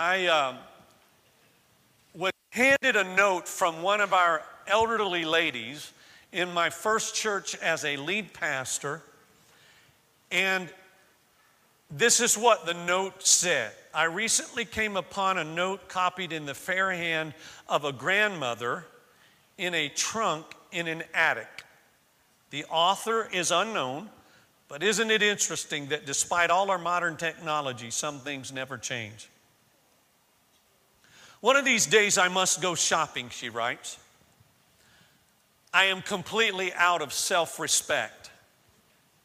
I um, was handed a note from one of our elderly ladies in my first church as a lead pastor, and this is what the note said. I recently came upon a note copied in the fair hand of a grandmother in a trunk in an attic. The author is unknown, but isn't it interesting that despite all our modern technology, some things never change? One of these days I must go shopping, she writes. I am completely out of self respect.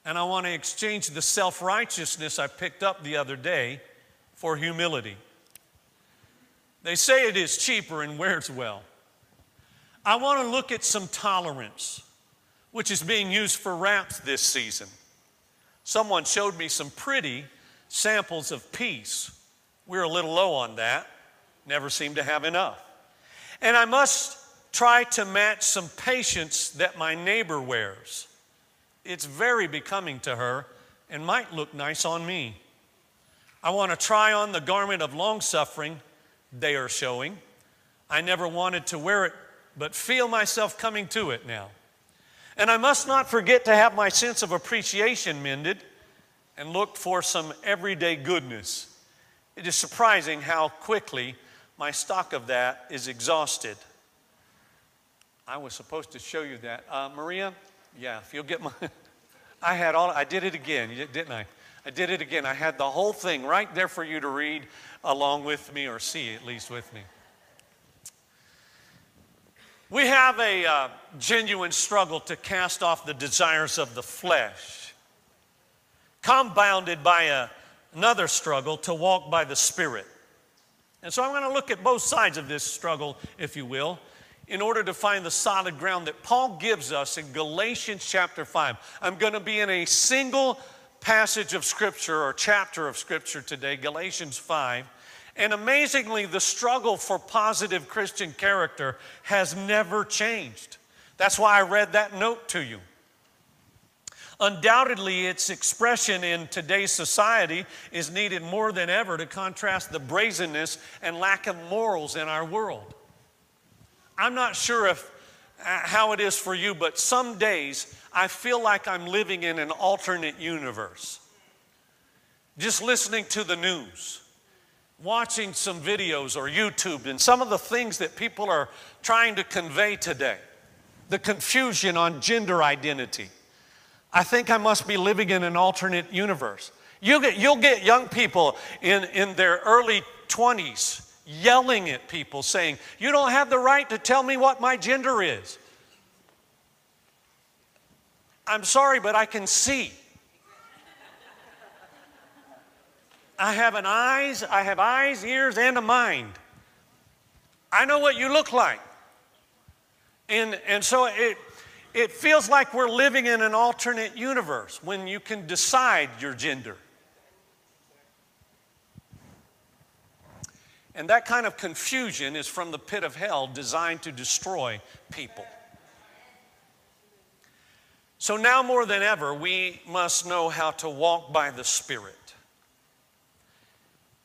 And I want to exchange the self righteousness I picked up the other day for humility. They say it is cheaper and wears well. I want to look at some tolerance, which is being used for wraps this season. Someone showed me some pretty samples of peace. We're a little low on that never seem to have enough. And I must try to match some patience that my neighbor wears. It's very becoming to her and might look nice on me. I want to try on the garment of long suffering they are showing. I never wanted to wear it, but feel myself coming to it now. And I must not forget to have my sense of appreciation mended and look for some everyday goodness. It is surprising how quickly my stock of that is exhausted. I was supposed to show you that. Uh, Maria, yeah, if you'll get my. I had all, I did it again, didn't I? I did it again. I had the whole thing right there for you to read along with me or see at least with me. We have a uh, genuine struggle to cast off the desires of the flesh, compounded by a, another struggle to walk by the Spirit. And so I'm going to look at both sides of this struggle, if you will, in order to find the solid ground that Paul gives us in Galatians chapter 5. I'm going to be in a single passage of Scripture or chapter of Scripture today, Galatians 5. And amazingly, the struggle for positive Christian character has never changed. That's why I read that note to you. Undoubtedly, its expression in today's society is needed more than ever to contrast the brazenness and lack of morals in our world. I'm not sure if uh, how it is for you, but some days I feel like I'm living in an alternate universe. Just listening to the news, watching some videos or YouTube, and some of the things that people are trying to convey today, the confusion on gender identity I think I must be living in an alternate universe. You'll get, you'll get young people in, in their early 20s yelling at people saying, You don't have the right to tell me what my gender is. I'm sorry, but I can see. I have an eyes, I have eyes, ears, and a mind. I know what you look like. And, and so it, it feels like we're living in an alternate universe when you can decide your gender. And that kind of confusion is from the pit of hell designed to destroy people. So now more than ever, we must know how to walk by the Spirit.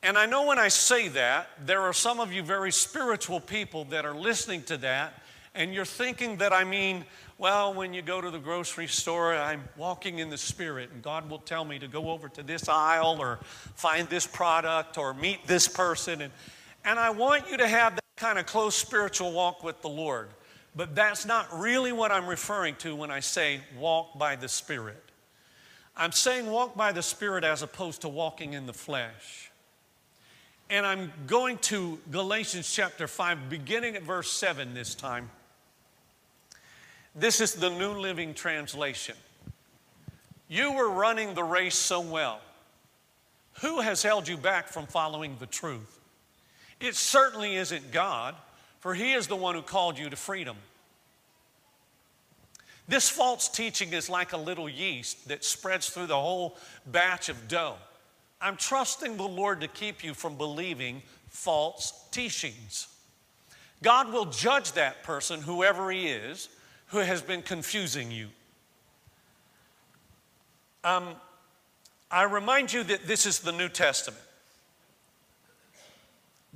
And I know when I say that, there are some of you very spiritual people that are listening to that, and you're thinking that I mean, well, when you go to the grocery store, I'm walking in the Spirit, and God will tell me to go over to this aisle or find this product or meet this person. And, and I want you to have that kind of close spiritual walk with the Lord. But that's not really what I'm referring to when I say walk by the Spirit. I'm saying walk by the Spirit as opposed to walking in the flesh. And I'm going to Galatians chapter 5, beginning at verse 7 this time. This is the New Living Translation. You were running the race so well. Who has held you back from following the truth? It certainly isn't God, for He is the one who called you to freedom. This false teaching is like a little yeast that spreads through the whole batch of dough. I'm trusting the Lord to keep you from believing false teachings. God will judge that person, whoever he is, who has been confusing you. Um, I remind you that this is the New Testament.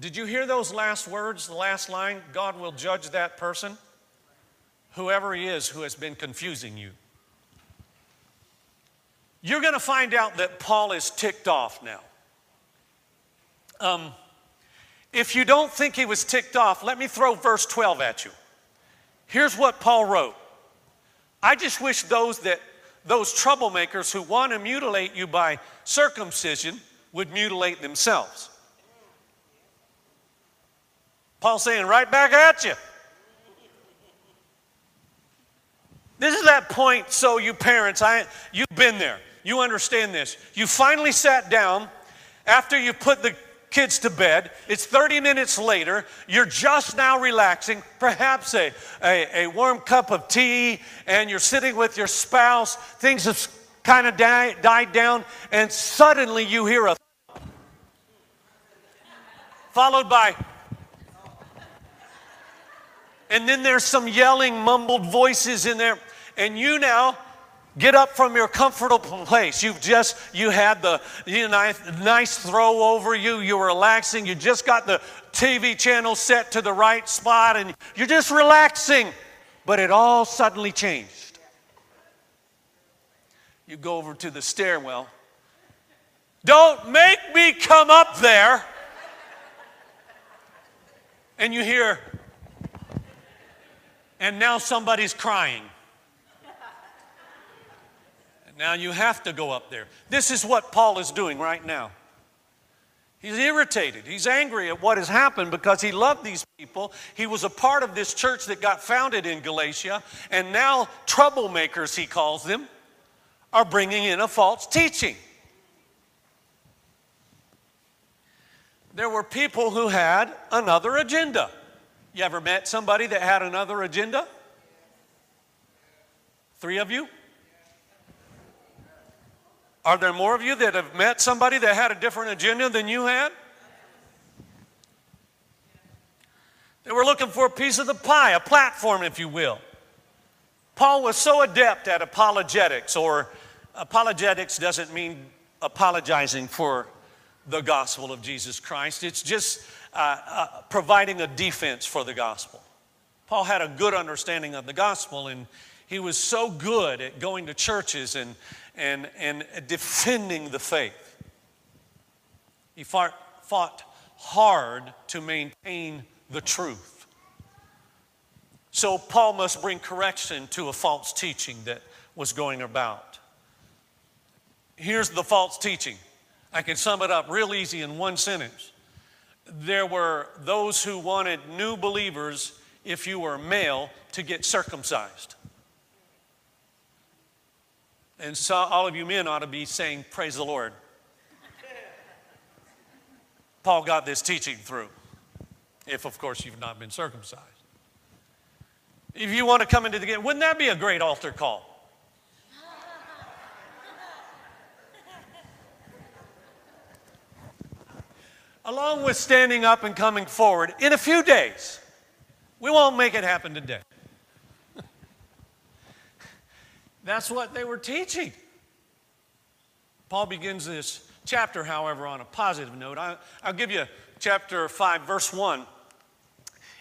Did you hear those last words, the last line? God will judge that person, whoever he is who has been confusing you. You're going to find out that Paul is ticked off now. Um, if you don't think he was ticked off, let me throw verse 12 at you. Here's what Paul wrote I just wish those that those troublemakers who want to mutilate you by circumcision would mutilate themselves. Paul saying, right back at you. This is that point, so you parents, I, you've been there. You understand this. You finally sat down after you put the kids to bed. It's 30 minutes later. You're just now relaxing, perhaps a, a, a warm cup of tea, and you're sitting with your spouse. Things have kind of die, died down, and suddenly you hear a followed by and then there's some yelling, mumbled voices in there, and you now Get up from your comfortable place. You've just, you had the you know, nice throw over you. You're relaxing. You just got the TV channel set to the right spot and you're just relaxing. But it all suddenly changed. You go over to the stairwell. Don't make me come up there. And you hear, and now somebody's crying. Now you have to go up there. This is what Paul is doing right now. He's irritated. He's angry at what has happened because he loved these people. He was a part of this church that got founded in Galatia, and now troublemakers, he calls them, are bringing in a false teaching. There were people who had another agenda. You ever met somebody that had another agenda? Three of you? Are there more of you that have met somebody that had a different agenda than you had? They were looking for a piece of the pie, a platform, if you will. Paul was so adept at apologetics, or apologetics doesn't mean apologizing for the gospel of Jesus Christ, it's just uh, uh, providing a defense for the gospel. Paul had a good understanding of the gospel, and he was so good at going to churches and and, and defending the faith. He fought, fought hard to maintain the truth. So Paul must bring correction to a false teaching that was going about. Here's the false teaching. I can sum it up real easy in one sentence. There were those who wanted new believers, if you were male, to get circumcised. And so all of you men ought to be saying, Praise the Lord. Paul got this teaching through, if of course you've not been circumcised. If you want to come into the game, wouldn't that be a great altar call? Along with standing up and coming forward in a few days. We won't make it happen today. That's what they were teaching. Paul begins this chapter, however, on a positive note. I, will give you chapter 5, verse 1.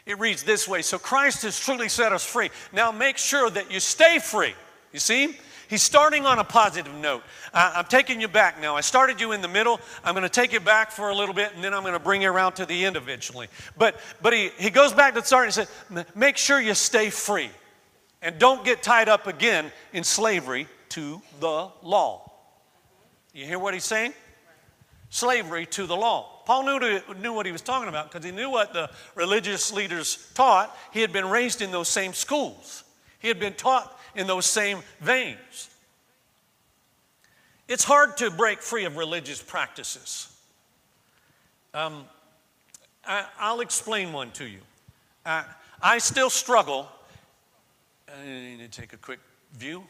It reads this way So Christ has truly set us free. Now make sure that you stay free. You see? He's starting on a positive note. I'm taking you back now. I started you in the middle. I'm going to take you back for a little bit, and then I'm going to bring you around to the end eventually. But, but he, he goes back to the start and said, Make sure you stay free. And don't get tied up again in slavery to the law. You hear what he's saying? Slavery to the law. Paul knew, knew what he was talking about because he knew what the religious leaders taught. He had been raised in those same schools, he had been taught in those same veins. It's hard to break free of religious practices. Um, I, will explain one to you. I, I still struggle. I need to take a quick view.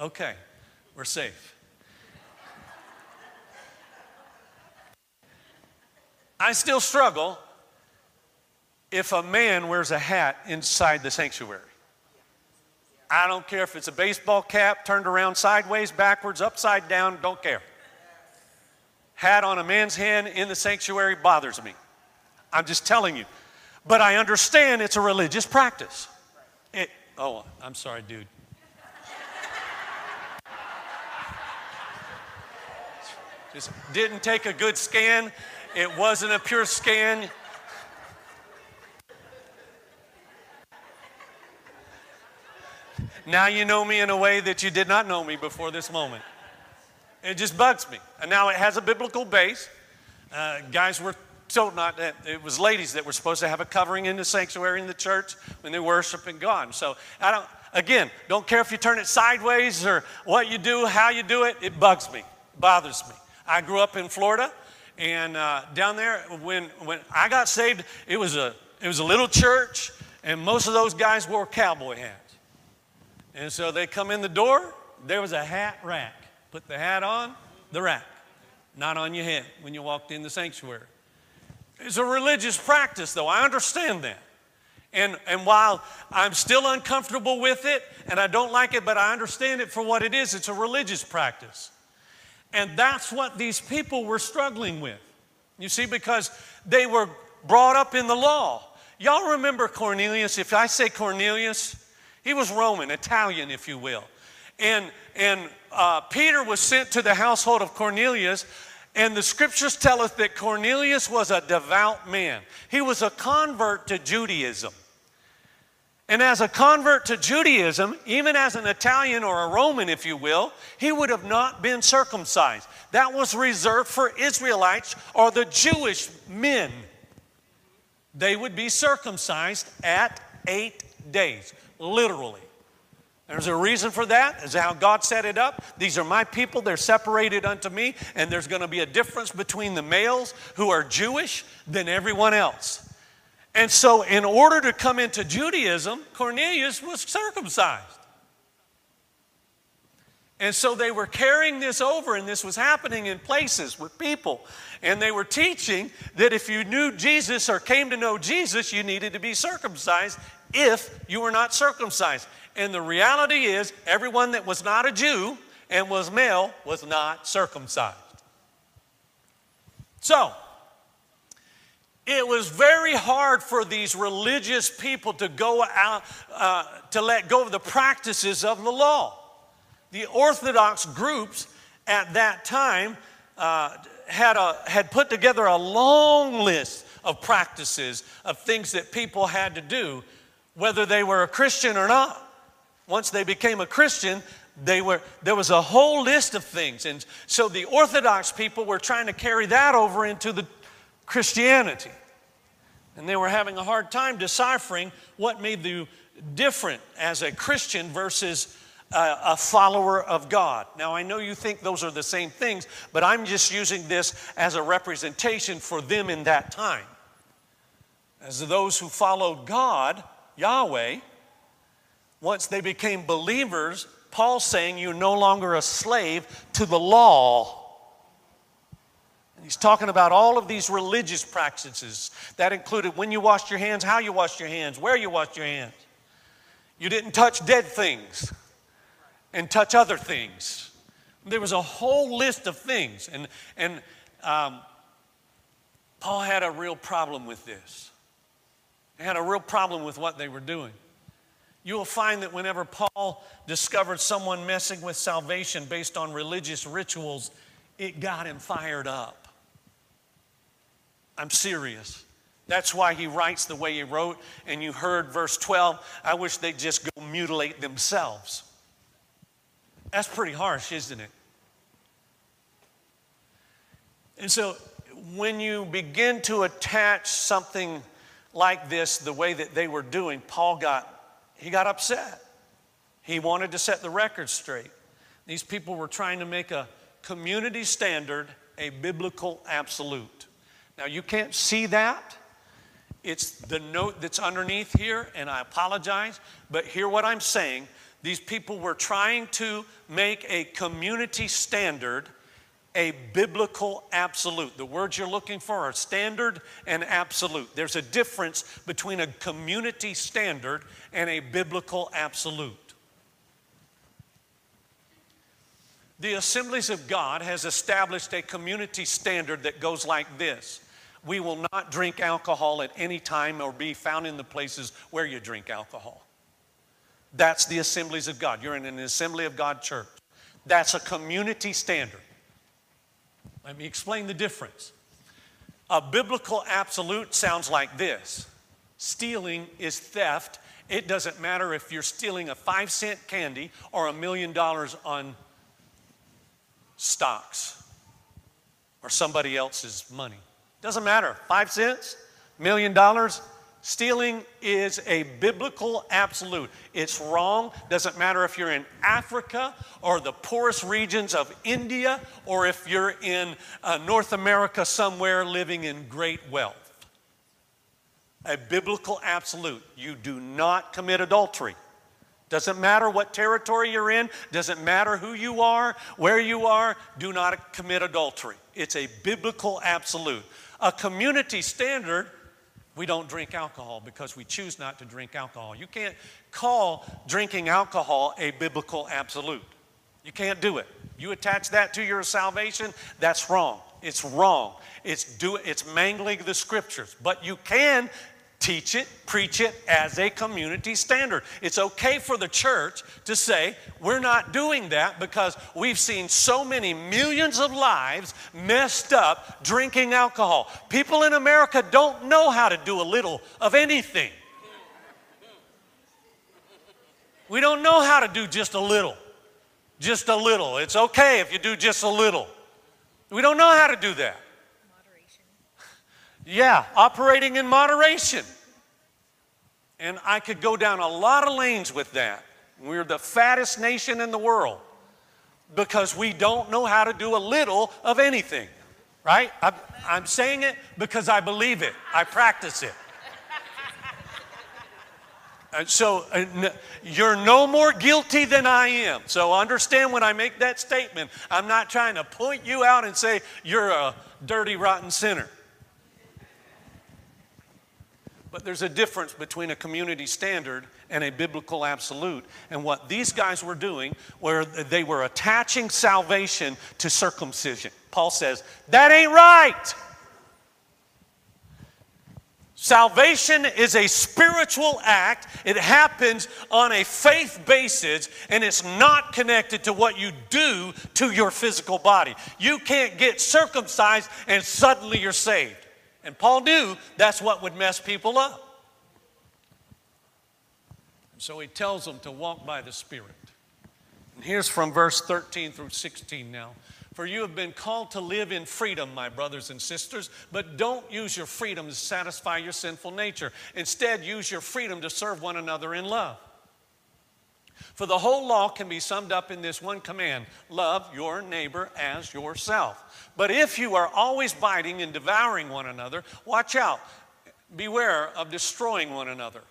Okay, we're safe. I still struggle if a man wears a hat inside the sanctuary. I don't care if it's a baseball cap turned around sideways, backwards, upside down, don't care. Hat on a man's head in the sanctuary bothers me. I'm just telling you. But I understand it's a religious practice. It, oh, I'm sorry, dude. Just didn't take a good scan. It wasn't a pure scan. Now you know me in a way that you did not know me before this moment. It just bugs me. And now it has a biblical base. Uh, guys were told not that it was ladies that were supposed to have a covering in the sanctuary in the church when they worshiping God. So I don't, again, don't care if you turn it sideways or what you do, how you do it, it bugs me, bothers me. I grew up in Florida, and uh, down there, when, when I got saved, it was, a, it was a little church, and most of those guys wore cowboy hats. And so they come in the door, there was a hat rack. Put the hat on, the rack, not on your head when you walked in the sanctuary. It's a religious practice, though. I understand that. And, and while I'm still uncomfortable with it and I don't like it, but I understand it for what it is, it's a religious practice. And that's what these people were struggling with. You see, because they were brought up in the law. Y'all remember Cornelius? If I say Cornelius, he was Roman, Italian, if you will. And, and uh, Peter was sent to the household of Cornelius, and the scriptures tell us that Cornelius was a devout man. He was a convert to Judaism. And as a convert to Judaism, even as an Italian or a Roman, if you will, he would have not been circumcised. That was reserved for Israelites or the Jewish men. They would be circumcised at eight days literally. There's a reason for that, is how God set it up. These are my people, they're separated unto me, and there's going to be a difference between the males who are Jewish than everyone else. And so, in order to come into Judaism, Cornelius was circumcised. And so they were carrying this over, and this was happening in places with people. And they were teaching that if you knew Jesus or came to know Jesus, you needed to be circumcised if you were not circumcised. And the reality is, everyone that was not a Jew and was male was not circumcised. So, it was very hard for these religious people to go out, uh, to let go of the practices of the law. The Orthodox groups at that time uh, had, a, had put together a long list of practices of things that people had to do whether they were a Christian or not. Once they became a Christian, they were, there was a whole list of things. And so the Orthodox people were trying to carry that over into the Christianity. And they were having a hard time deciphering what made you different as a Christian versus a, a follower of God. Now, I know you think those are the same things, but I'm just using this as a representation for them in that time. As those who followed God, Yahweh, once they became believers, Paul's saying you're no longer a slave to the law. And he's talking about all of these religious practices. That included when you washed your hands, how you washed your hands, where you washed your hands. You didn't touch dead things and touch other things. There was a whole list of things. And, and um, Paul had a real problem with this. They had a real problem with what they were doing. You will find that whenever Paul discovered someone messing with salvation based on religious rituals, it got him fired up. I'm serious. That's why he writes the way he wrote. And you heard verse 12 I wish they'd just go mutilate themselves. That's pretty harsh, isn't it? And so when you begin to attach something like this the way that they were doing, Paul got, he got upset. He wanted to set the record straight. These people were trying to make a community standard a biblical absolute. Now, you can't see that. It's the note that's underneath here, and I apologize, but hear what I'm saying. These people were trying to make a community standard a biblical absolute. The words you're looking for are standard and absolute. There's a difference between a community standard and a biblical absolute. The Assemblies of God has established a community standard that goes like this We will not drink alcohol at any time or be found in the places where you drink alcohol. That's the Assemblies of God. You're in an Assembly of God church. That's a community standard. Let me explain the difference. A biblical absolute sounds like this stealing is theft. It doesn't matter if you're stealing a five cent candy or a million dollars on stocks or somebody else's money. Doesn't matter. Five cents, million dollars, Stealing is a biblical absolute. It's wrong. Doesn't matter if you're in Africa or the poorest regions of India or if you're in uh, North America somewhere living in great wealth. A biblical absolute. You do not commit adultery. Doesn't matter what territory you're in, doesn't matter who you are, where you are, do not commit adultery. It's a biblical absolute. A community standard we don't drink alcohol because we choose not to drink alcohol. You can't call drinking alcohol a biblical absolute. You can't do it. You attach that to your salvation, that's wrong. It's wrong. It's do it's mangling the scriptures. But you can teach it, preach it as a community standard. It's okay for the church to say, we're not doing that because we've seen so many millions of lives messed up drinking alcohol. People in America don't know how to do a little of anything. We don't know how to do just a little. Just a little. It's okay if you do just a little. We don't know how to do that. Yeah, operating in moderation. And I could go down a lot of lanes with that. We're the fattest nation in the world because we don't know how to do a little of anything, right? I'm, I'm saying it because I believe it, I practice it. And so uh, you're no more guilty than I am. So understand when I make that statement, I'm not trying to point you out and say you're a dirty, rotten sinner. But there's a difference between a community standard and a biblical absolute. And what these guys were doing, where they were attaching salvation to circumcision. Paul says, that ain't right. Salvation is a spiritual act. It happens on a faith basis, and it's not connected to what you do to your physical body. You can't get circumcised and suddenly you're saved. And Paul knew that's what would mess people up. And so he tells them to walk by the Spirit. And here's from verse 13 through 16 now. For you have been called to live in freedom, my brothers and sisters, but don't use your freedom to satisfy your sinful nature. Instead, use your freedom to serve one another in love. For the whole law can be summed up in this one command love your neighbor as yourself. But if you are always biting and devouring one another, watch out. Beware of destroying one another.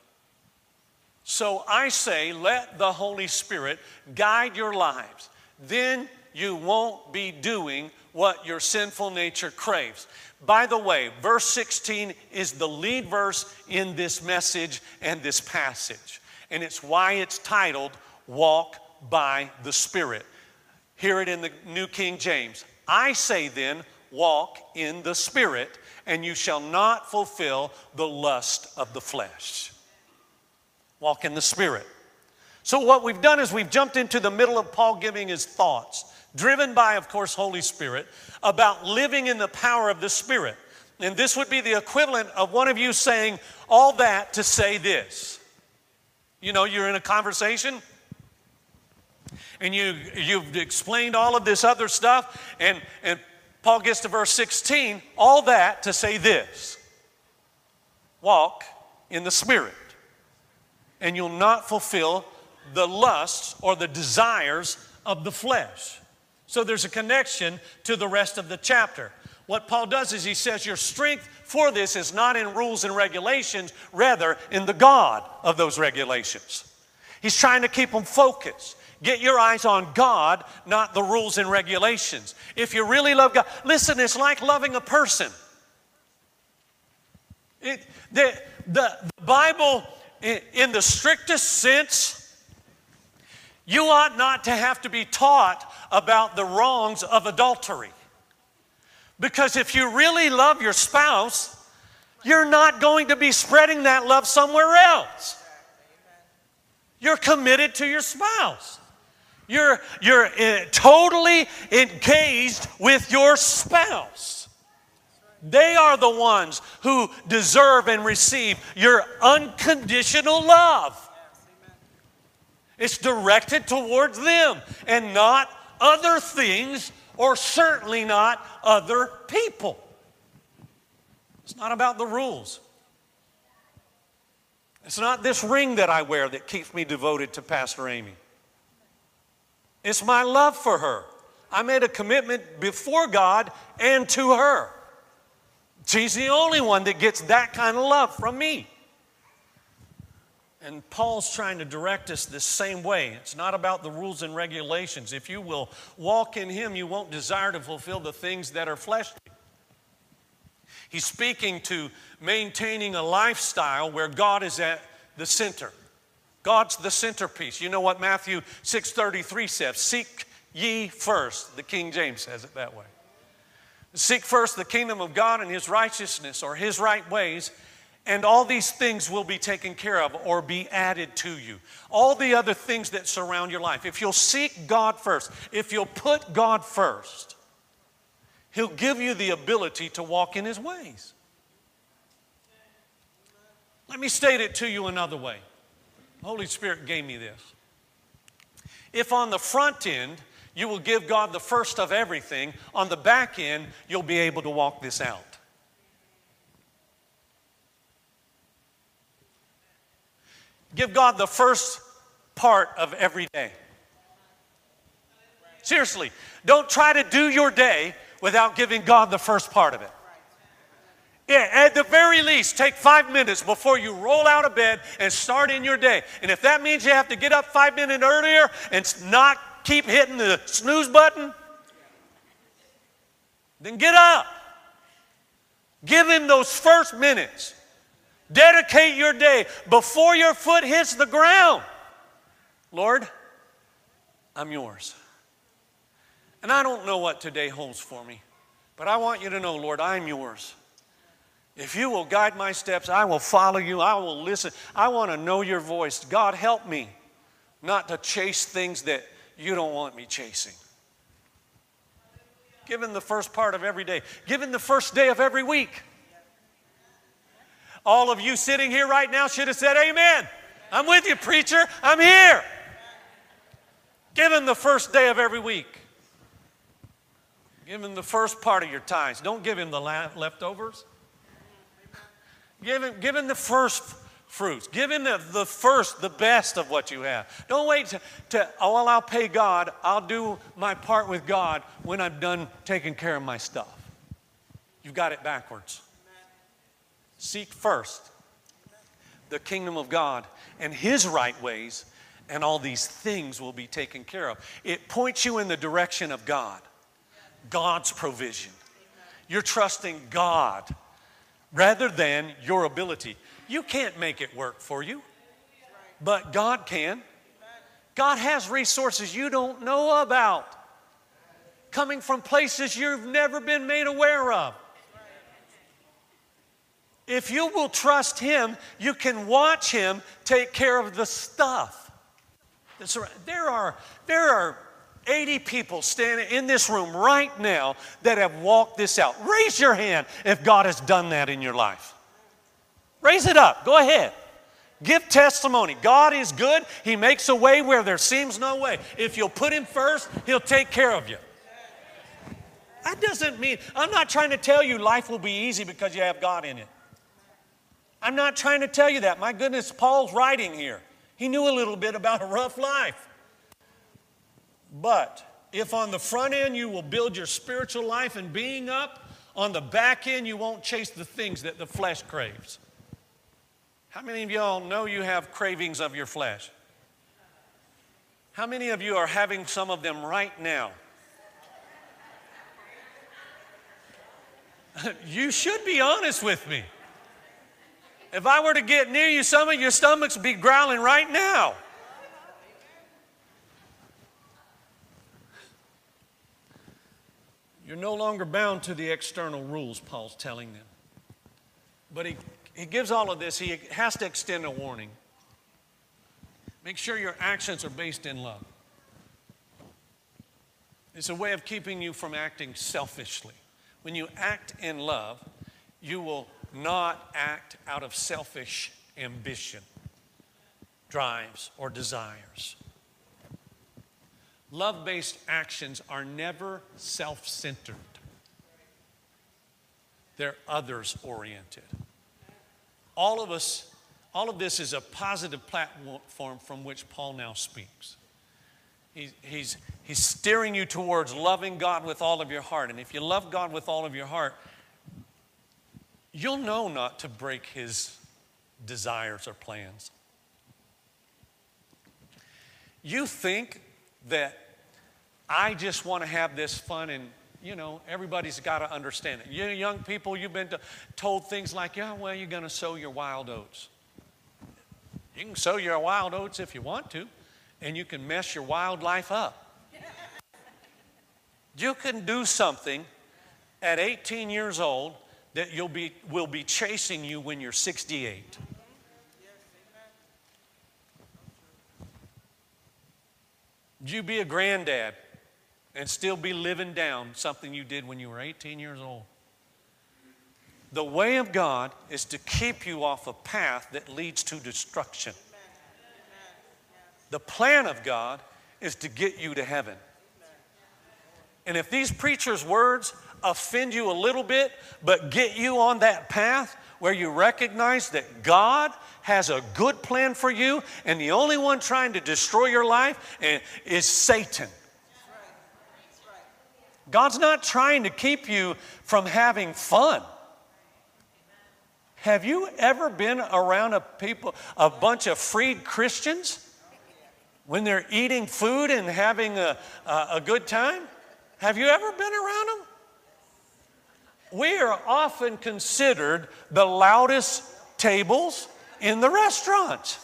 So I say, let the Holy Spirit guide your lives. Then you won't be doing what your sinful nature craves. By the way, verse 16 is the lead verse in this message and this passage. And it's why it's titled walk by the Spirit. Hear it in the New King James. I say then, walk in the Spirit, and you shall not fulfill the lust of the flesh. Walk in the Spirit. So, what we've done is we've jumped into the middle of Paul giving his thoughts, driven by, of course, Holy Spirit, about living in the power of the Spirit. And this would be the equivalent of one of you saying all that to say this. You know, you're in a conversation and you, you've explained all of this other stuff, and, and Paul gets to verse 16, all that to say this walk in the Spirit, and you'll not fulfill the lusts or the desires of the flesh. So there's a connection to the rest of the chapter. What Paul does is he says, Your strength for this is not in rules and regulations, rather in the God of those regulations. He's trying to keep them focused. Get your eyes on God, not the rules and regulations. If you really love God, listen, it's like loving a person. It, the, the Bible, in the strictest sense, you ought not to have to be taught about the wrongs of adultery. Because if you really love your spouse, you're not going to be spreading that love somewhere else. You're committed to your spouse. You're, you're uh, totally engaged with your spouse. They are the ones who deserve and receive your unconditional love. It's directed towards them and not other things or certainly not other people. It's not about the rules. It's not this ring that I wear that keeps me devoted to Pastor Amy. It's my love for her. I made a commitment before God and to her. She's the only one that gets that kind of love from me. And Paul's trying to direct us the same way. It's not about the rules and regulations. If you will walk in Him, you won't desire to fulfill the things that are fleshly. He's speaking to maintaining a lifestyle where God is at the center. God's the centerpiece. You know what Matthew 6:33 says, "Seek ye first." The King James says it that way. Seek first the kingdom of God and his righteousness or his right ways, and all these things will be taken care of or be added to you. All the other things that surround your life. If you'll seek God first, if you'll put God first, He'll give you the ability to walk in His ways. Let me state it to you another way. Holy Spirit gave me this. If on the front end, you will give God the first of everything, on the back end, you'll be able to walk this out. Give God the first part of every day. Seriously, don't try to do your day without giving God the first part of it. Yeah, at the very least, take five minutes before you roll out of bed and start in your day. And if that means you have to get up five minutes earlier and not keep hitting the snooze button, then get up. Give him those first minutes. Dedicate your day before your foot hits the ground. Lord, I'm yours. And I don't know what today holds for me, but I want you to know, Lord, I'm yours. If you will guide my steps, I will follow you. I will listen. I want to know your voice. God, help me not to chase things that you don't want me chasing. Given the first part of every day, given the first day of every week. All of you sitting here right now should have said, Amen. I'm with you, preacher. I'm here. Give him the first day of every week. Give him the first part of your tithes. Don't give him the leftovers. Give him, give him the first fruits. Give him the, the first, the best of what you have. Don't wait to, to, oh, well, I'll pay God. I'll do my part with God when I'm done taking care of my stuff. You've got it backwards. Seek first the kingdom of God and His right ways, and all these things will be taken care of. It points you in the direction of God, God's provision. You're trusting God rather than your ability. You can't make it work for you, but God can. God has resources you don't know about, coming from places you've never been made aware of. If you will trust Him, you can watch Him take care of the stuff. There are, there are 80 people standing in this room right now that have walked this out. Raise your hand if God has done that in your life. Raise it up. Go ahead. Give testimony. God is good. He makes a way where there seems no way. If you'll put Him first, He'll take care of you. That doesn't mean, I'm not trying to tell you life will be easy because you have God in it. I'm not trying to tell you that. My goodness, Paul's writing here. He knew a little bit about a rough life. But if on the front end you will build your spiritual life and being up, on the back end you won't chase the things that the flesh craves. How many of y'all know you have cravings of your flesh? How many of you are having some of them right now? you should be honest with me. If I were to get near you, some of your stomachs would be growling right now. You're no longer bound to the external rules, Paul's telling them. But he, he gives all of this, he has to extend a warning. Make sure your actions are based in love. It's a way of keeping you from acting selfishly. When you act in love, you will not act out of selfish ambition, drives, or desires. Love based actions are never self centered, they're others oriented. All of us, all of this is a positive platform from which Paul now speaks. He's, he's, he's steering you towards loving God with all of your heart. And if you love God with all of your heart, you'll know not to break his desires or plans. You think that I just want to have this fun and you know, everybody's got to understand it. You young people, you've been told things like, yeah, well, you're going to sow your wild oats. You can sow your wild oats if you want to, and you can mess your wildlife up. you can do something at 18 years old that you'll be, will be chasing you when you're 68. You be a granddad and still be living down something you did when you were 18 years old. The way of God is to keep you off a path that leads to destruction. The plan of God is to get you to heaven. And if these preachers' words offend you a little bit, but get you on that path where you recognize that God has a good plan for you, and the only one trying to destroy your life is Satan. God's not trying to keep you from having fun. Have you ever been around a people, a bunch of freed Christians when they're eating food and having a, a, a good time? Have you ever been around them? We are often considered the loudest tables in the restaurant.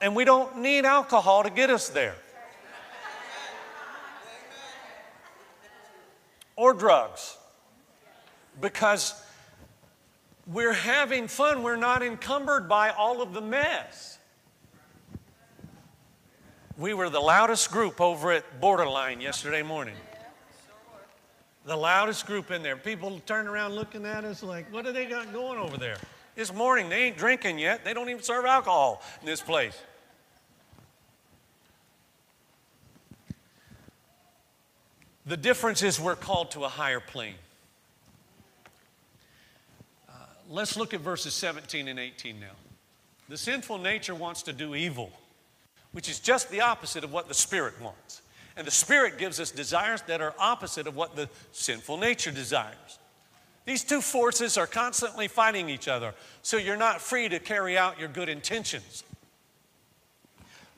And we don't need alcohol to get us there. or drugs because we're having fun. We're not encumbered by all of the mess. We were the loudest group over at Borderline yesterday morning. The loudest group in there. People turn around looking at us like, what do they got going over there? This morning, they ain't drinking yet. They don't even serve alcohol in this place. The difference is we're called to a higher plane. Uh, let's look at verses 17 and 18 now. The sinful nature wants to do evil, which is just the opposite of what the Spirit wants. And the Spirit gives us desires that are opposite of what the sinful nature desires. These two forces are constantly fighting each other, so you're not free to carry out your good intentions.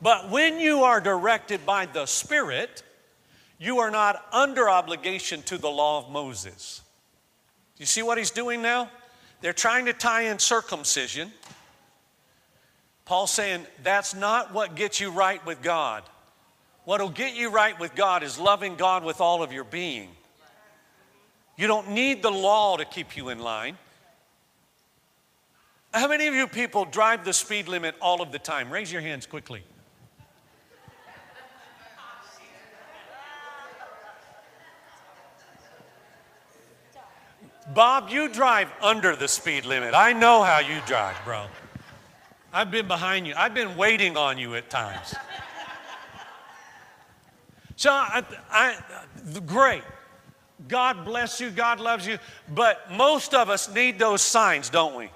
But when you are directed by the Spirit, you are not under obligation to the law of Moses. You see what he's doing now? They're trying to tie in circumcision. Paul's saying that's not what gets you right with God. What will get you right with God is loving God with all of your being. You don't need the law to keep you in line. How many of you people drive the speed limit all of the time? Raise your hands quickly. Bob, you drive under the speed limit. I know how you drive, bro. I've been behind you, I've been waiting on you at times. So, I, I, great. God bless you, God loves you, but most of us need those signs, don't we?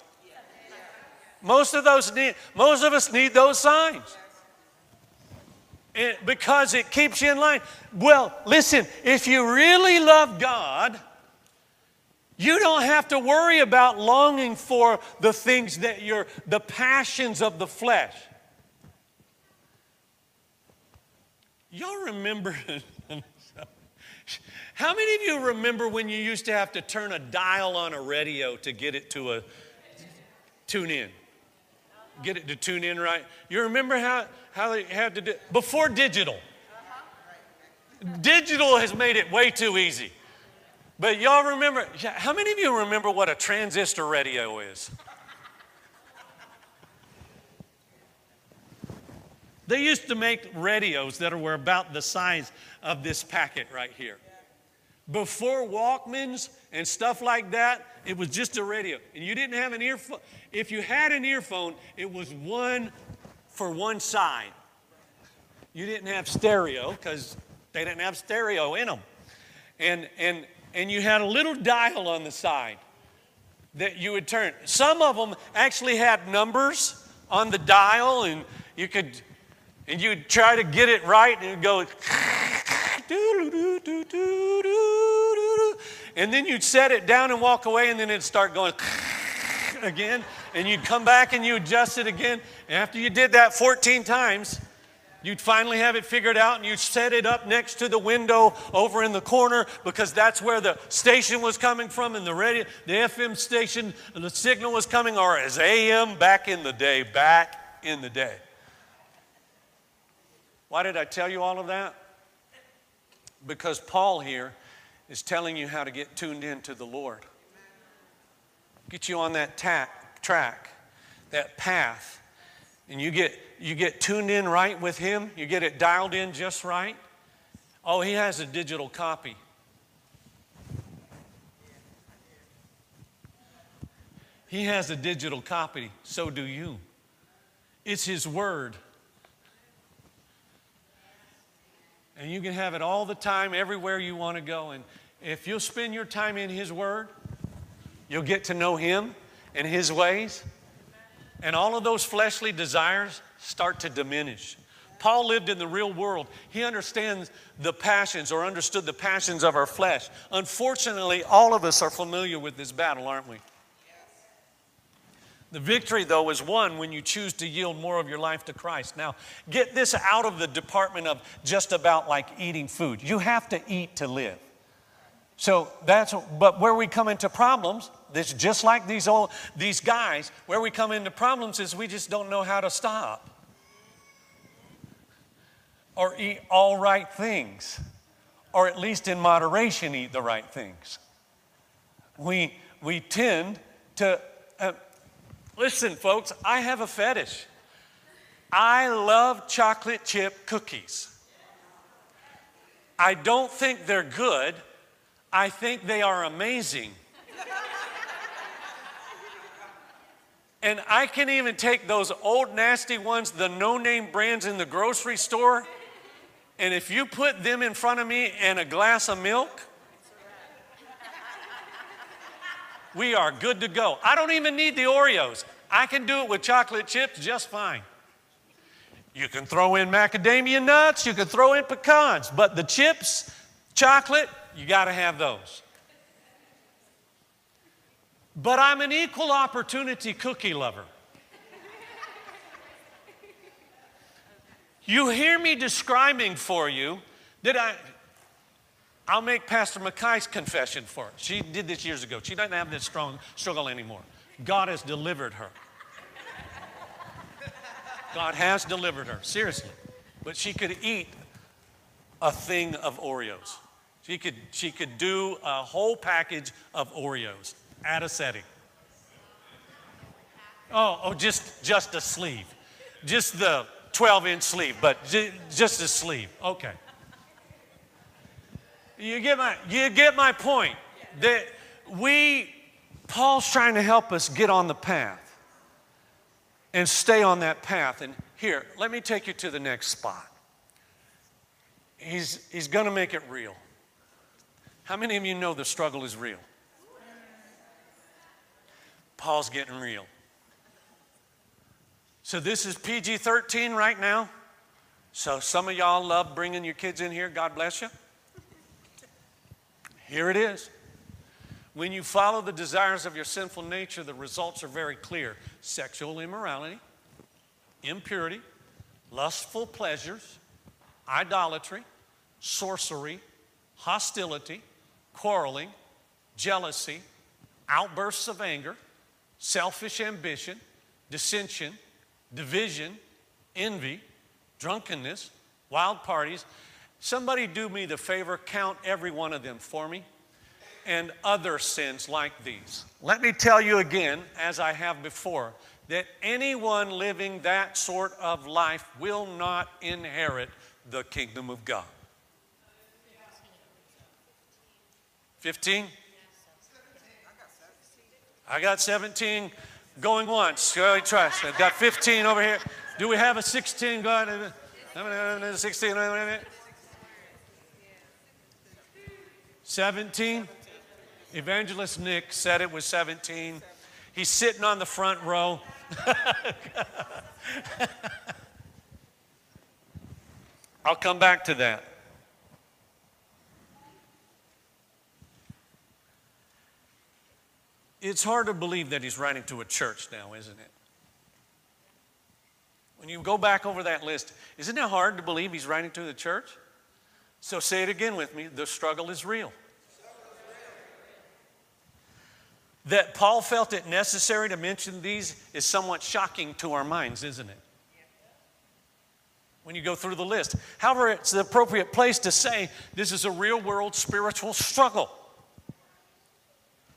Most of those need, most of us need those signs. It, because it keeps you in line. Well, listen, if you really love God, you don't have to worry about longing for the things that you're, the passions of the flesh. Y'all remember? How many of you remember when you used to have to turn a dial on a radio to get it to a tune in? Get it to tune in right? You remember how, how they had to do before digital? Digital has made it way too easy. But y'all remember, how many of you remember what a transistor radio is? They used to make radios that were about the size of this packet right here. Before Walkmans and stuff like that, it was just a radio. And you didn't have an earphone. If you had an earphone, it was one for one side. You didn't have stereo because they didn't have stereo in them. And, and, and you had a little dial on the side that you would turn. Some of them actually had numbers on the dial, and you could and you'd try to get it right and it'd go and then you'd set it down and walk away and then it'd start going again and you'd come back and you adjust it again. And after you did that 14 times you'd finally have it figured out and you'd set it up next to the window over in the corner because that's where the station was coming from and the radio the fm station and the signal was coming or as am back in the day back in the day why did I tell you all of that? Because Paul here is telling you how to get tuned in to the Lord. Get you on that track, that path, and you get, you get tuned in right with Him. You get it dialed in just right. Oh, He has a digital copy. He has a digital copy, so do you. It's His Word. And you can have it all the time, everywhere you want to go. And if you'll spend your time in His Word, you'll get to know Him and His ways. And all of those fleshly desires start to diminish. Paul lived in the real world. He understands the passions or understood the passions of our flesh. Unfortunately, all of us are familiar with this battle, aren't we? The victory, though, is won when you choose to yield more of your life to Christ. Now, get this out of the department of just about like eating food. You have to eat to live. So that's, but where we come into problems, this just like these old, these guys, where we come into problems is we just don't know how to stop or eat all right things, or at least in moderation eat the right things. We, we tend to, uh, Listen, folks, I have a fetish. I love chocolate chip cookies. I don't think they're good, I think they are amazing. And I can even take those old nasty ones, the no name brands in the grocery store, and if you put them in front of me and a glass of milk, we are good to go. I don't even need the Oreos. I can do it with chocolate chips just fine. You can throw in macadamia nuts, you can throw in pecans, but the chips, chocolate, you got to have those. But I'm an equal opportunity cookie lover. You hear me describing for you that I, I'll make Pastor Mackay's confession for her. She did this years ago. She doesn't have this strong struggle anymore. God has delivered her. God has delivered her, seriously. But she could eat a thing of Oreos. She could, she could do a whole package of Oreos at a setting. Oh, oh just, just a sleeve. Just the 12 inch sleeve, but just a sleeve. Okay. You get my, you get my point. That we, Paul's trying to help us get on the path and stay on that path. And here, let me take you to the next spot. He's, he's going to make it real. How many of you know the struggle is real? Paul's getting real. So, this is PG 13 right now. So, some of y'all love bringing your kids in here. God bless you. Here it is. When you follow the desires of your sinful nature, the results are very clear sexual immorality, impurity, lustful pleasures, idolatry, sorcery, hostility, quarreling, jealousy, outbursts of anger, selfish ambition, dissension, division, envy, drunkenness, wild parties. Somebody do me the favor, count every one of them for me, and other sins like these. Let me tell you again, as I have before, that anyone living that sort of life will not inherit the kingdom of God. 15? I got 17 going once. Go trust. I've got 15 over here. Do we have a 16 going? 16. 17. Evangelist Nick said it was 17. He's sitting on the front row. I'll come back to that. It's hard to believe that he's writing to a church now, isn't it? When you go back over that list, isn't it hard to believe he's writing to the church? So say it again with me the struggle is real. That Paul felt it necessary to mention these is somewhat shocking to our minds, isn't it? When you go through the list. However, it's the appropriate place to say this is a real world spiritual struggle.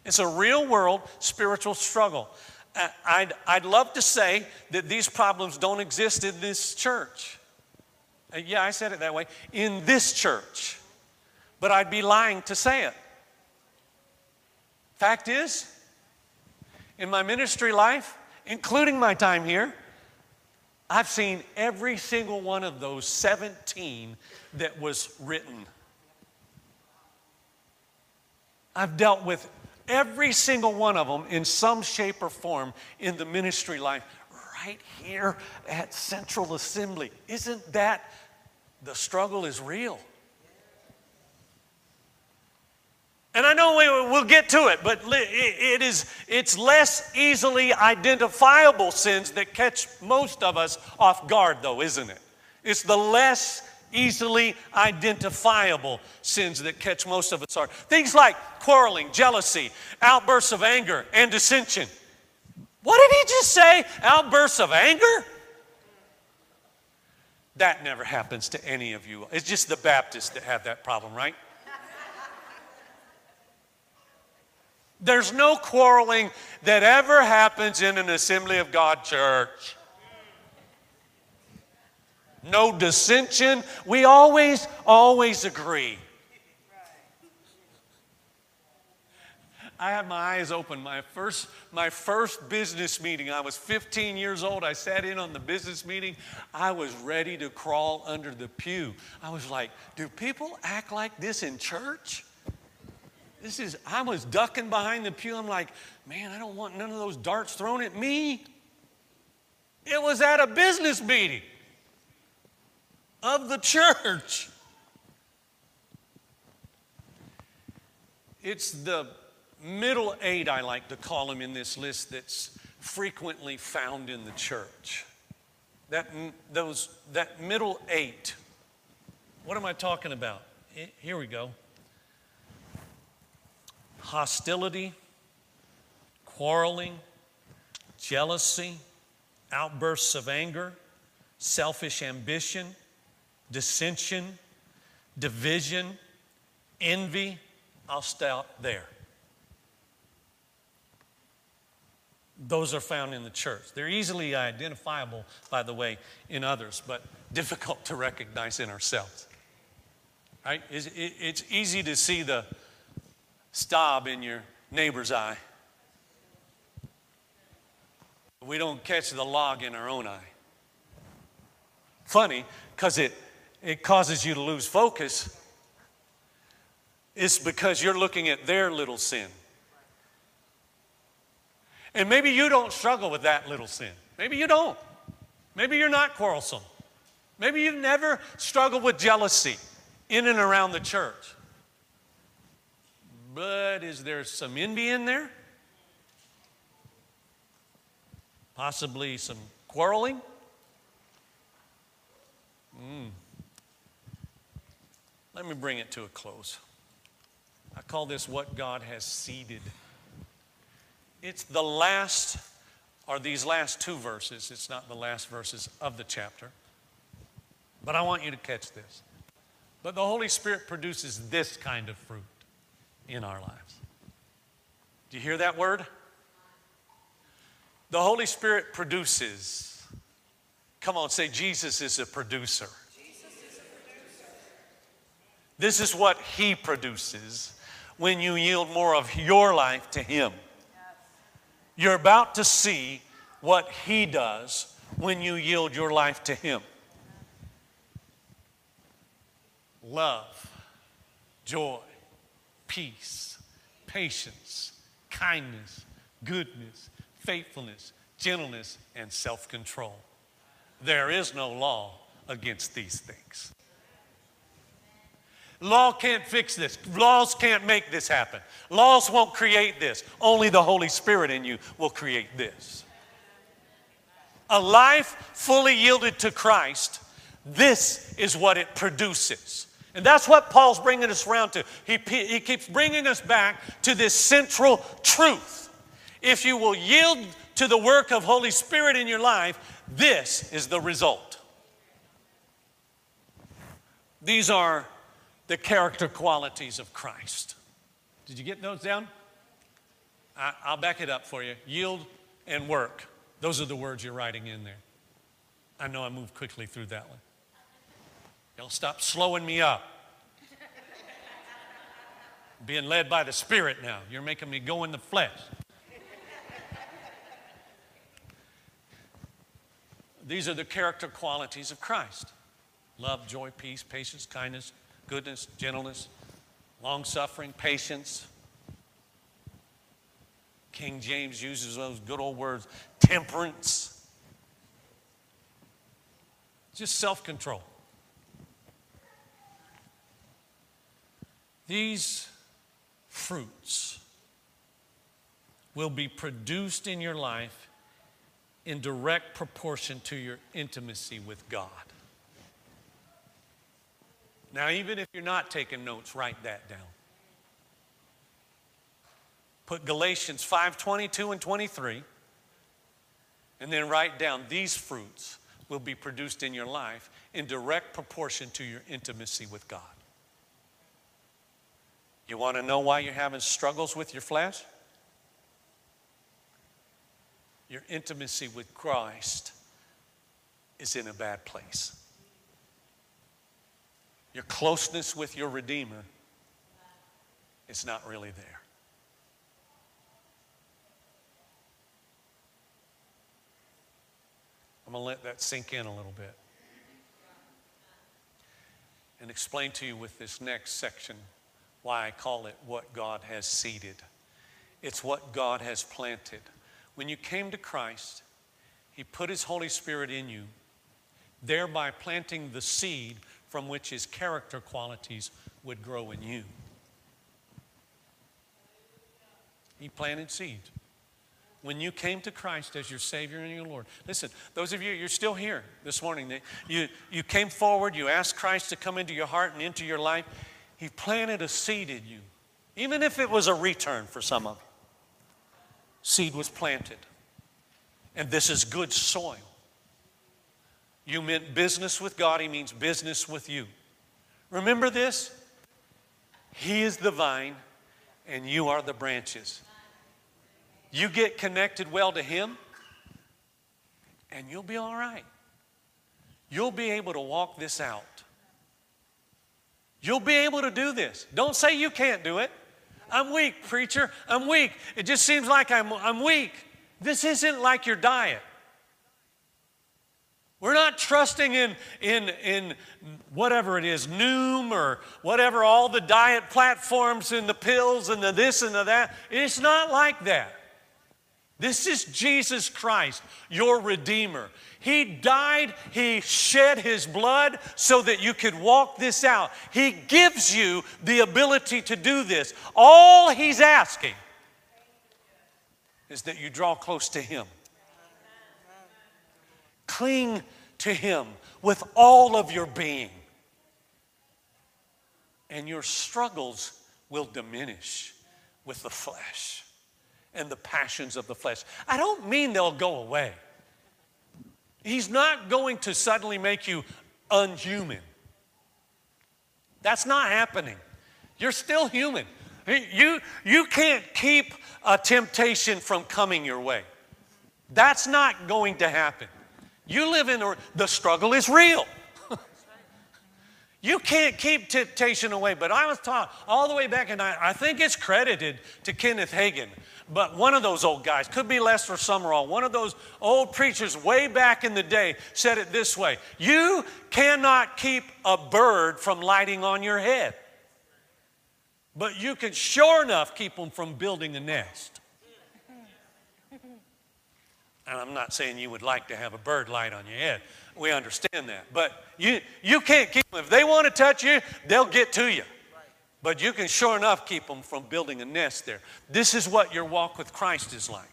It's a real world spiritual struggle. I'd, I'd love to say that these problems don't exist in this church. Uh, yeah, I said it that way. In this church. But I'd be lying to say it. Fact is, in my ministry life, including my time here, I've seen every single one of those 17 that was written. I've dealt with Every single one of them, in some shape or form, in the ministry life, right here at Central Assembly. Isn't that the struggle is real? And I know we, will get to it, but it is, it's less easily identifiable sins that catch most of us off guard, though, isn't it? It's the less easily identifiable sins that catch most of us are. Things like quarreling, jealousy, outbursts of anger, and dissension. What did he just say? Outbursts of anger? That never happens to any of you. It's just the Baptists that have that problem, right? There's no quarreling that ever happens in an Assembly of God church no dissension. We always, always agree. I had my eyes open. My first, my first business meeting, I was 15 years old. I sat in on the business meeting. I was ready to crawl under the pew. I was like, do people act like this in church? This is, I was ducking behind the pew. I'm like, man, I don't want none of those darts thrown at me. It was at a business meeting of the church. It's the middle eight, I like to call them in this list, that's frequently found in the church. That, those, that middle eight. What am I talking about? Here we go hostility, quarreling, jealousy, outbursts of anger, selfish ambition dissension, division, envy. I'll stop there. Those are found in the church. They're easily identifiable, by the way, in others, but difficult to recognize in ourselves. Right? It's easy to see the stub in your neighbor's eye. We don't catch the log in our own eye. Funny, because it it causes you to lose focus It's because you're looking at their little sin. And maybe you don't struggle with that little sin. Maybe you don't. Maybe you're not quarrelsome. Maybe you've never struggled with jealousy in and around the church. But is there some envy in there? Possibly some quarreling? Mm. Let me bring it to a close. I call this what God has seeded. It's the last, or these last two verses. It's not the last verses of the chapter. But I want you to catch this. But the Holy Spirit produces this kind of fruit in our lives. Do you hear that word? The Holy Spirit produces. Come on, say, Jesus is a producer. This is what He produces when you yield more of your life to Him. You're about to see what He does when you yield your life to Him. Love, joy, peace, patience, kindness, goodness, faithfulness, gentleness, and self control. There is no law against these things. Law can't fix this. Laws can't make this happen. Laws won't create this. Only the Holy Spirit in you will create this. A life fully yielded to Christ, this is what it produces. And that's what Paul's bringing us around to. He, he keeps bringing us back to this central truth. If you will yield to the work of Holy Spirit in your life, this is the result. These are the character qualities of Christ. Did you get those down? I, will back it up for you. Yield and work. Those are the words you're writing in there. I know I moved quickly through that one. Y'all stop slowing me up. Being led by the Spirit now. You're making me go in the flesh. These are the character qualities of Christ love, joy, peace, patience, kindness, goodness, gentleness, long suffering, patience. King James uses those good old words temperance, just self control. These fruits will be produced in your life in direct proportion to your intimacy with God. Now, even if you're not taking notes, write that down. Put Galatians 5 22 and 23, and then write down these fruits will be produced in your life in direct proportion to your intimacy with God. You want to know why you're having struggles with your flesh? Your intimacy with Christ is in a bad place your closeness with your Redeemer is not really there. I'm going to let that sink in a little bit and explain to you with this next section why I call it what God has seeded. It's what God has planted. When you came to Christ, He put His Holy Spirit in you, thereby planting the seed from which his character qualities would grow in you. He planted seed. When you came to Christ as your Savior and your Lord, listen, those of you, you're still here this morning. You, you came forward, you asked Christ to come into your heart and into your life. He planted a seed in you, even if it was a return for some of you. Seed was planted. And this is good soil. You meant business with God, He means business with you. Remember this? He is the vine, and you are the branches. You get connected well to Him, and you'll be all right. You'll be able to walk this out. You'll be able to do this. Don't say you can't do it. I'm weak, preacher. I'm weak. It just seems like I'm, I'm weak. This isn't like your diet. We're not trusting in, in, in whatever it is, Noom or whatever, all the diet platforms and the pills and the this and the that. It's not like that. This is Jesus Christ, your Redeemer. He died, He shed His blood so that you could walk this out. He gives you the ability to do this. All He's asking is that you draw close to Him. Cling to Him with all of your being, and your struggles will diminish with the flesh and the passions of the flesh. I don't mean they'll go away. He's not going to suddenly make you unhuman. That's not happening. You're still human. You, you can't keep a temptation from coming your way. That's not going to happen. You live in, the struggle is real. You can't keep temptation away. But I was taught all the way back, and I, I think it's credited to Kenneth Hagin. But one of those old guys, could be Lester Sumrall, one of those old preachers way back in the day said it this way You cannot keep a bird from lighting on your head, but you can sure enough keep them from building a nest. And I'm not saying you would like to have a bird light on your head. We understand that. But you, you can't keep them. If they want to touch you, they'll get to you. But you can sure enough keep them from building a nest there. This is what your walk with Christ is like.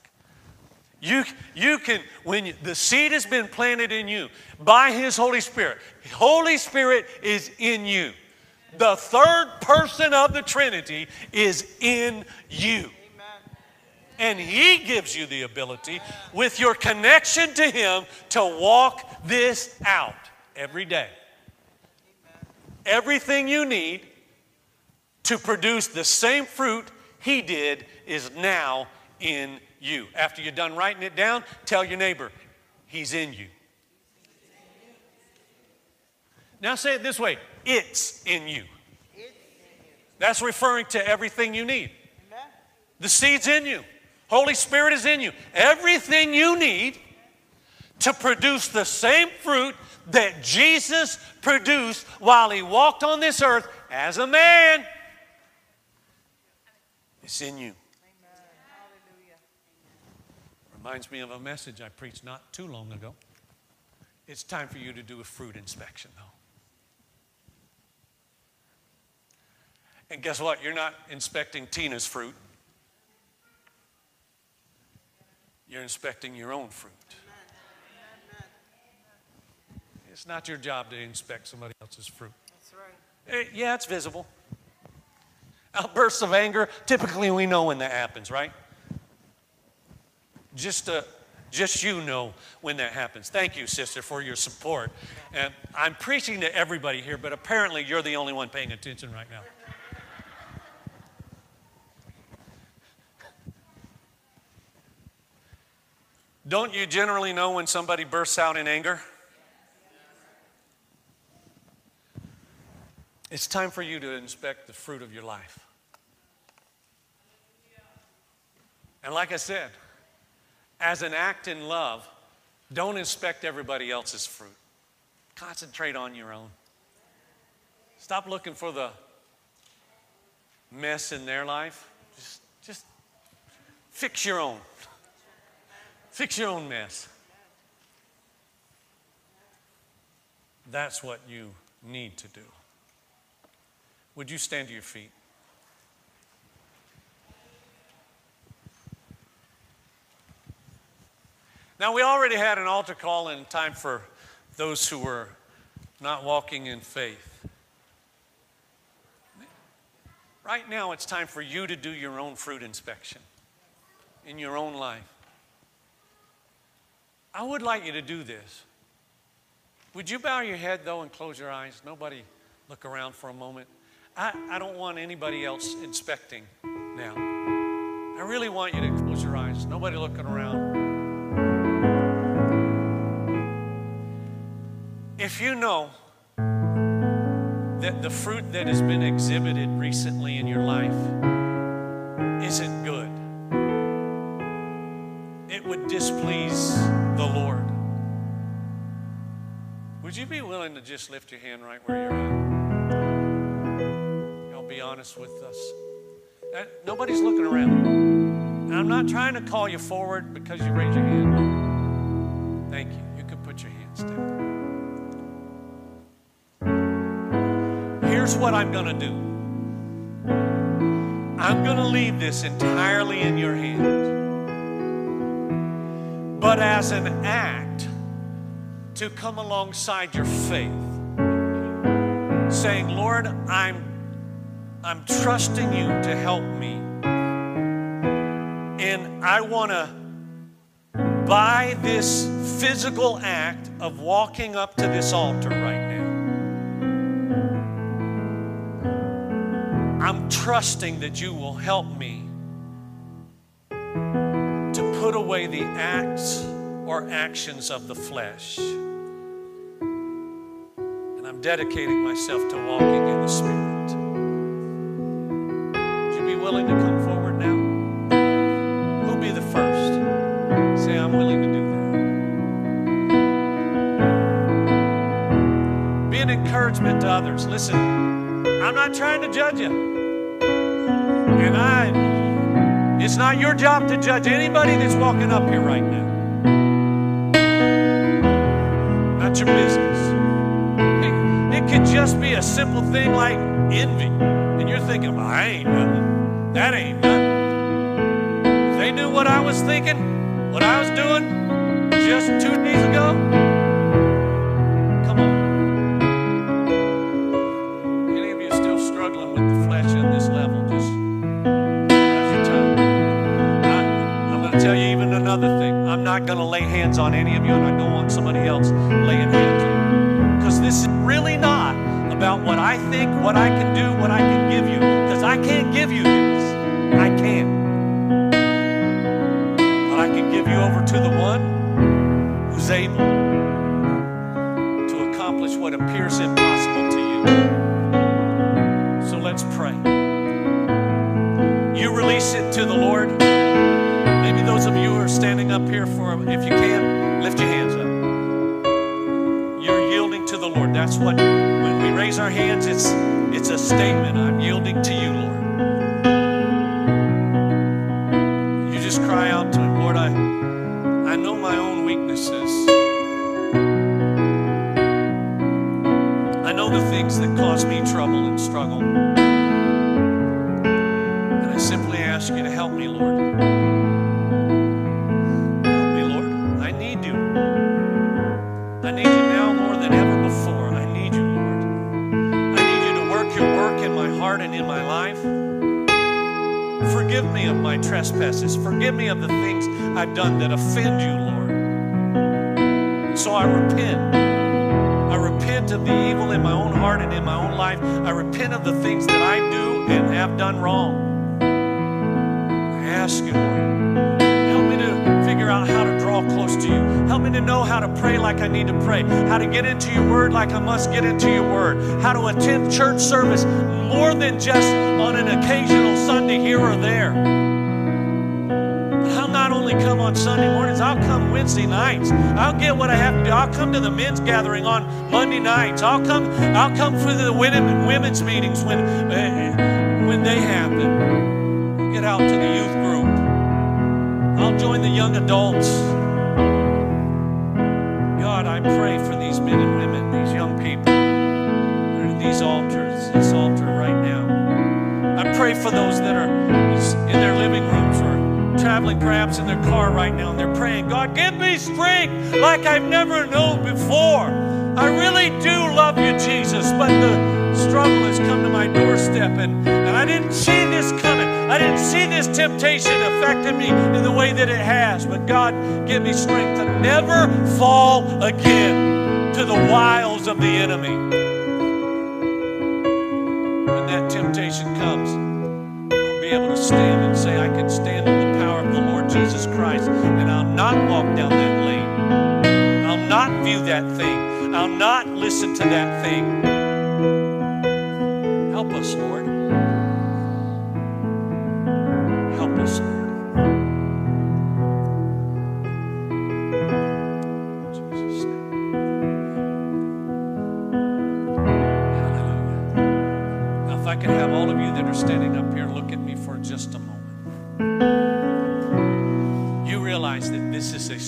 You, you can, when you, the seed has been planted in you by His Holy Spirit, Holy Spirit is in you. The third person of the Trinity is in you. And He gives you the ability, with your connection to Him, to walk this out every day. Everything you need to produce the same fruit He did is now in you. After you're done writing it down, tell your neighbor, He's in you. Now say it this way it's in you. That's referring to everything you need. The seed's in you. Holy Spirit is in you. Everything you need to produce the same fruit that Jesus produced while he walked on this earth as a man is in you. Reminds me of a message I preached not too long ago. It's time for you to do a fruit inspection, though. And guess what? You're not inspecting Tina's fruit. You're inspecting your own fruit. It's not your job to inspect somebody else's fruit. That's right. Eh, yeah, it's visible. Outbursts of anger, typically we know when that happens, right? Just, uh, just you know when that happens. Thank you, sister, for your support. And I'm preaching to everybody here, but apparently you're the only one paying attention right now. Don't you generally know when somebody bursts out in anger? It's time for you to inspect the fruit of your life. And like I said, as an act in love, don't inspect everybody else's fruit. Concentrate on your own. Stop looking for the mess in their life. Just, just fix your own. Fix your own mess. That's what you need to do. Would you stand to your feet? Now, we already had an altar call in time for those who were not walking in faith. Right now, it's time for you to do your own fruit inspection in your own life. I would like you to do this. Would you bow your head, though, and close your eyes? Nobody look around for a moment. I, I don't want anybody else inspecting now. I really want you to close your eyes. Nobody looking around. If you know that the fruit that has been exhibited recently in your life isn't good, it would displease the Lord. Would you be willing to just lift your hand right where you're at? Y'all be honest with us. Uh, nobody's looking around. And I'm not trying to call you forward because you raise your hand. Thank you. You can put your hands down. Here's what I'm going to do I'm going to leave this entirely in your hands. But as an act to come alongside your faith, saying, Lord, I'm, I'm trusting you to help me. And I want to, by this physical act of walking up to this altar right now, I'm trusting that you will help me put away the acts or actions of the flesh. And I'm dedicating myself to walking in the Spirit. Would you be willing to come forward now? Who'll be the first? Say, I'm willing to do that. Be an encouragement to others. Listen, I'm not trying to judge you. And I, it's not your job to judge anybody that's walking up here right now. Not your business. It, it could just be a simple thing like envy. And you're thinking, well, I ain't nothing. That ain't nothing. If they knew what I was thinking, what I was doing just two days ago, going to tell you even another thing. I'm not going to lay hands on any of you, and I don't want somebody else laying hands on you. Because this is really not about what I think, what I can do, what I can give you. Because I can't give you this. I can't. But I can give you over to the one who's able to accomplish what appears impossible to you. So let's pray. You release it to the Lord. Those of you who are standing up here for, if you can, lift your hands up. You're yielding to the Lord. That's what, when we raise our hands, it's, it's a statement. I'm yielding to you, Lord. You just cry out to Him, Lord, I, I know my own weaknesses. I know the things that cause me trouble and struggle. And I simply ask you to help me, Lord. Trespasses. Forgive me of the things I've done that offend you, Lord. So I repent. I repent of the evil in my own heart and in my own life. I repent of the things that I do and have done wrong. I ask you, Lord, help me to figure out how to draw close to you. Help me to know how to pray like I need to pray, how to get into your word like I must get into your word, how to attend church service more than just on an occasional Sunday here or there. I'll only come on Sunday mornings, I'll come Wednesday nights. I'll get what I have to do. I'll come to the men's gathering on Monday nights. I'll come, I'll come for the women, women's meetings when, uh, when they happen. We'll get out to the youth group. I'll join the young adults. God, I pray for these men and women, these young people that are in these altars, this altar right now. I pray for those that are in their living rooms or traveling perhaps in their car right now and they're praying, God, give me strength like I've never known before. I really do love you, Jesus, but the struggle has come to my doorstep and, and I didn't see this coming. I didn't see this temptation affecting me in the way that it has. But God, give me strength to never fall again to the wiles of the enemy. Not walk down that lane. I'll not view that thing. I'll not listen to that thing. Help us, Lord.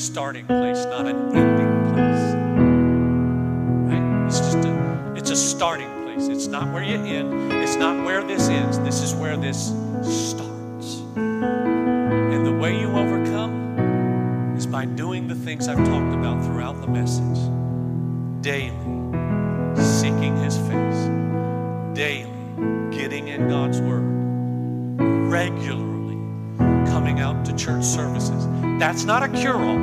Starting place, not an ending place. Right? It's just a, it's a starting place. It's not where you end. It's not where this ends. This is where this starts. And the way you overcome is by doing the things I've talked about throughout the message. Daily, seeking His face. Daily, getting in God's Word. Regularly, coming out to church services. That's not a cure all.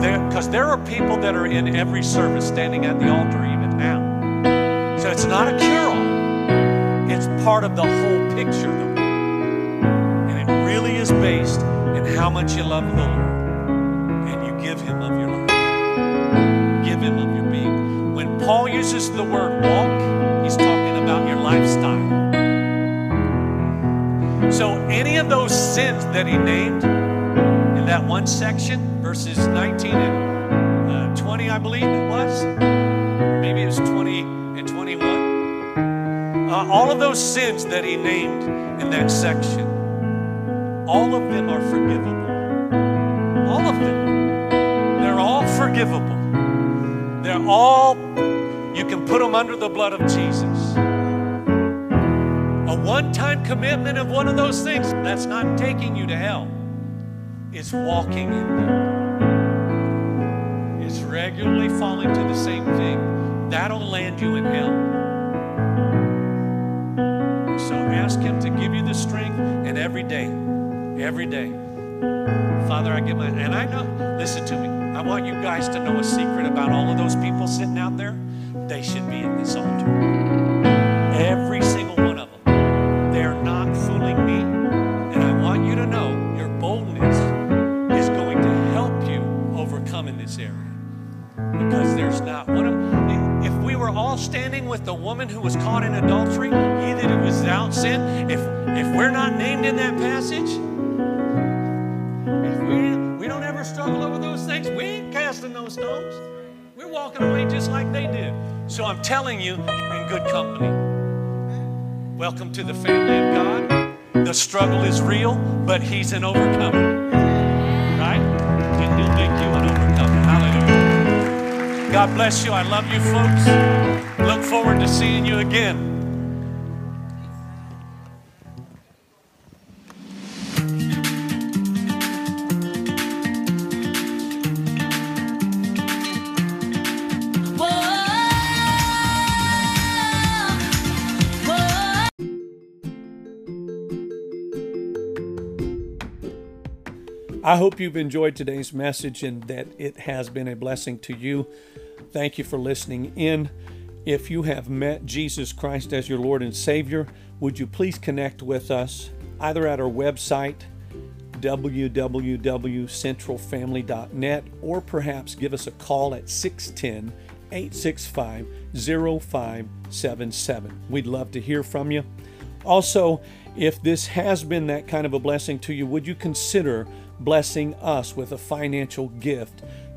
Because there, there are people that are in every service standing at the altar even now. So it's not a cure all, it's part of the whole picture, though. And it really is based in how much you love the Lord and you give Him of your life, give Him of your being. When Paul uses the word walk, he's talking about your lifestyle. So, any of those sins that he named in that one section, verses 19 and uh, 20, I believe it was, maybe it was 20 and 21, uh, all of those sins that he named in that section, all of them are forgivable. All of them. They're all forgivable. They're all, you can put them under the blood of Jesus. A one time commitment of one of those things, that's not taking you to hell. It's walking in them. It's regularly falling to the same thing. That'll land you in hell. So ask Him to give you the strength, and every day, every day, Father, I give my, and I know, listen to me. I want you guys to know a secret about all of those people sitting out there. They should be at this altar. The woman who was caught in adultery, he that was without sin, if if we're not named in that passage, if we, we don't ever struggle over those things, we ain't casting those stones. We're walking away just like they did. So I'm telling you, you're in good company. Welcome to the family of God. The struggle is real, but He's an overcomer. God bless you. I love you, folks. Look forward to seeing you again. I hope you've enjoyed today's message and that it has been a blessing to you. Thank you for listening in. If you have met Jesus Christ as your Lord and Savior, would you please connect with us either at our website, www.centralfamily.net, or perhaps give us a call at 610 865 0577. We'd love to hear from you. Also, if this has been that kind of a blessing to you, would you consider blessing us with a financial gift